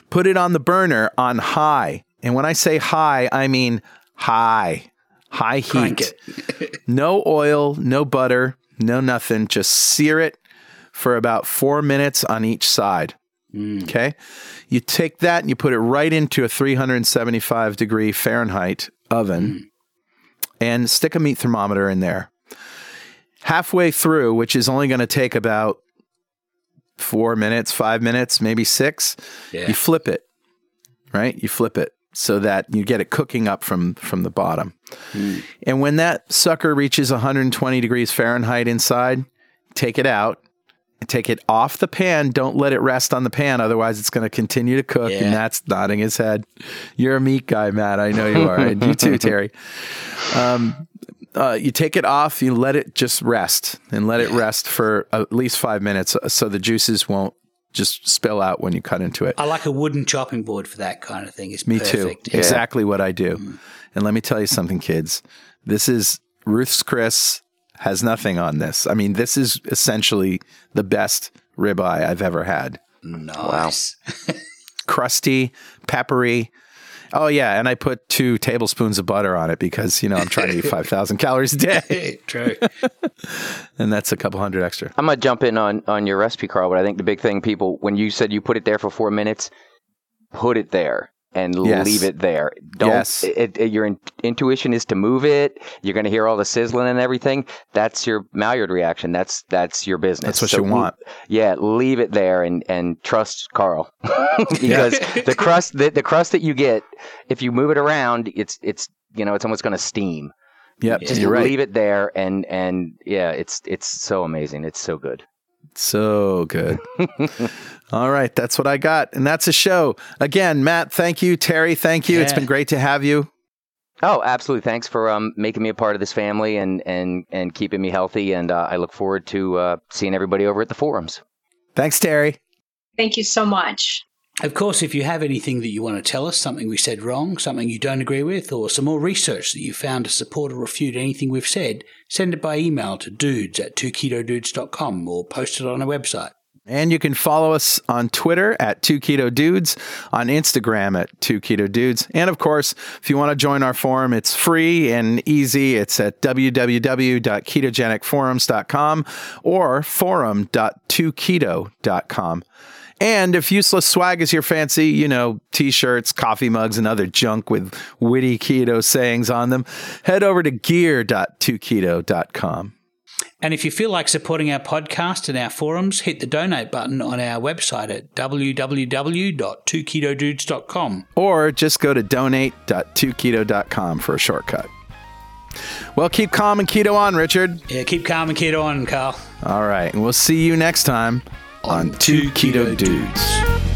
Put it on the burner on high. And when I say high, I mean high, high heat. <laughs> no oil, no butter, no nothing. Just sear it for about four minutes on each side. Mm. Okay. You take that and you put it right into a 375 degree Fahrenheit oven mm. and stick a meat thermometer in there. Halfway through, which is only going to take about four minutes, five minutes, maybe six, Yeah. you flip it, right? You flip it so that you get it cooking up from from the bottom. And when that sucker reaches 120 degrees Fahrenheit inside, take it out. Take it off the pan. Don't let it rest on the pan. Otherwise, it's going to continue to cook. Yeah. And that's nodding his head. You're a meat guy, Matt. I know you are. and you too, <laughs> Terry. Um, uh, you take it off. You let it just rest and let it rest for at least five minutes uh, so the juices won't just spill out when you cut into it. I like a wooden chopping board for that kind of thing. It's Me perfect. too. Exactly what I do. Mm. And let me tell you something, kids. This is Ruth's Chris has nothing on this. I mean, this is essentially the best ribeye I've ever had. Nice. Crusty, peppery. Oh yeah, and I put two tablespoons of butter on it because you know I'm trying to eat <laughs> five thousand calories a day, True. <laughs> and that's a couple hundred extra. I'm gonna jump in on on your recipe, Carl. But I think the big thing, people, when you said you put it there for four minutes, put it there and Yes. leave it there. Don't. Yes. It, it, your in, intuition is to move it. You're gonna hear all the sizzling and everything. That's your Maillard reaction. That's that's your business. That's what So you want. yeah, leave it there and and trust Carl <laughs> because the crust the, the crust that you get if you move it around, it's it's you know it's almost gonna steam. Yep, Just you're right. leave it there and and yeah, it's it's so amazing. It's so good. So good. <laughs> All right, that's what I got, and that's a show. Again, Matt, thank you. Terry, thank you. It's been great to have you. Oh, absolutely. Thanks for um, making me a part of this family and and and keeping me healthy. And uh, I look forward to uh, seeing everybody over at the forums. Thanks, Terry. Thank you so much. Of course, if you have anything that you want to tell us, something we said wrong, something you don't agree with, or some more research that you found to support or refute anything we've said, send it by email to dudes at 2ketodudes.com or post it on our website. And you can follow us on Twitter at 2 Keto Dudes, on Instagram at 2 Keto Dudes. And of course, if you want to join our forum, it's free and easy. It's at www.ketogenicforums.com or forum.2keto.com. And if useless swag is your fancy, you know, t shirts, coffee mugs, and other junk with witty keto sayings on them, head over to gear.2keto.com. And if you feel like supporting our podcast and our forums, hit the donate button on our website at www.2ketodudes.com. or just go to donate.2keto.com for a shortcut. Well, keep calm and keto on, Richard. Yeah, keep calm and keto on, Carl. All right, and we'll see you next time on, Two Keto, Dudes.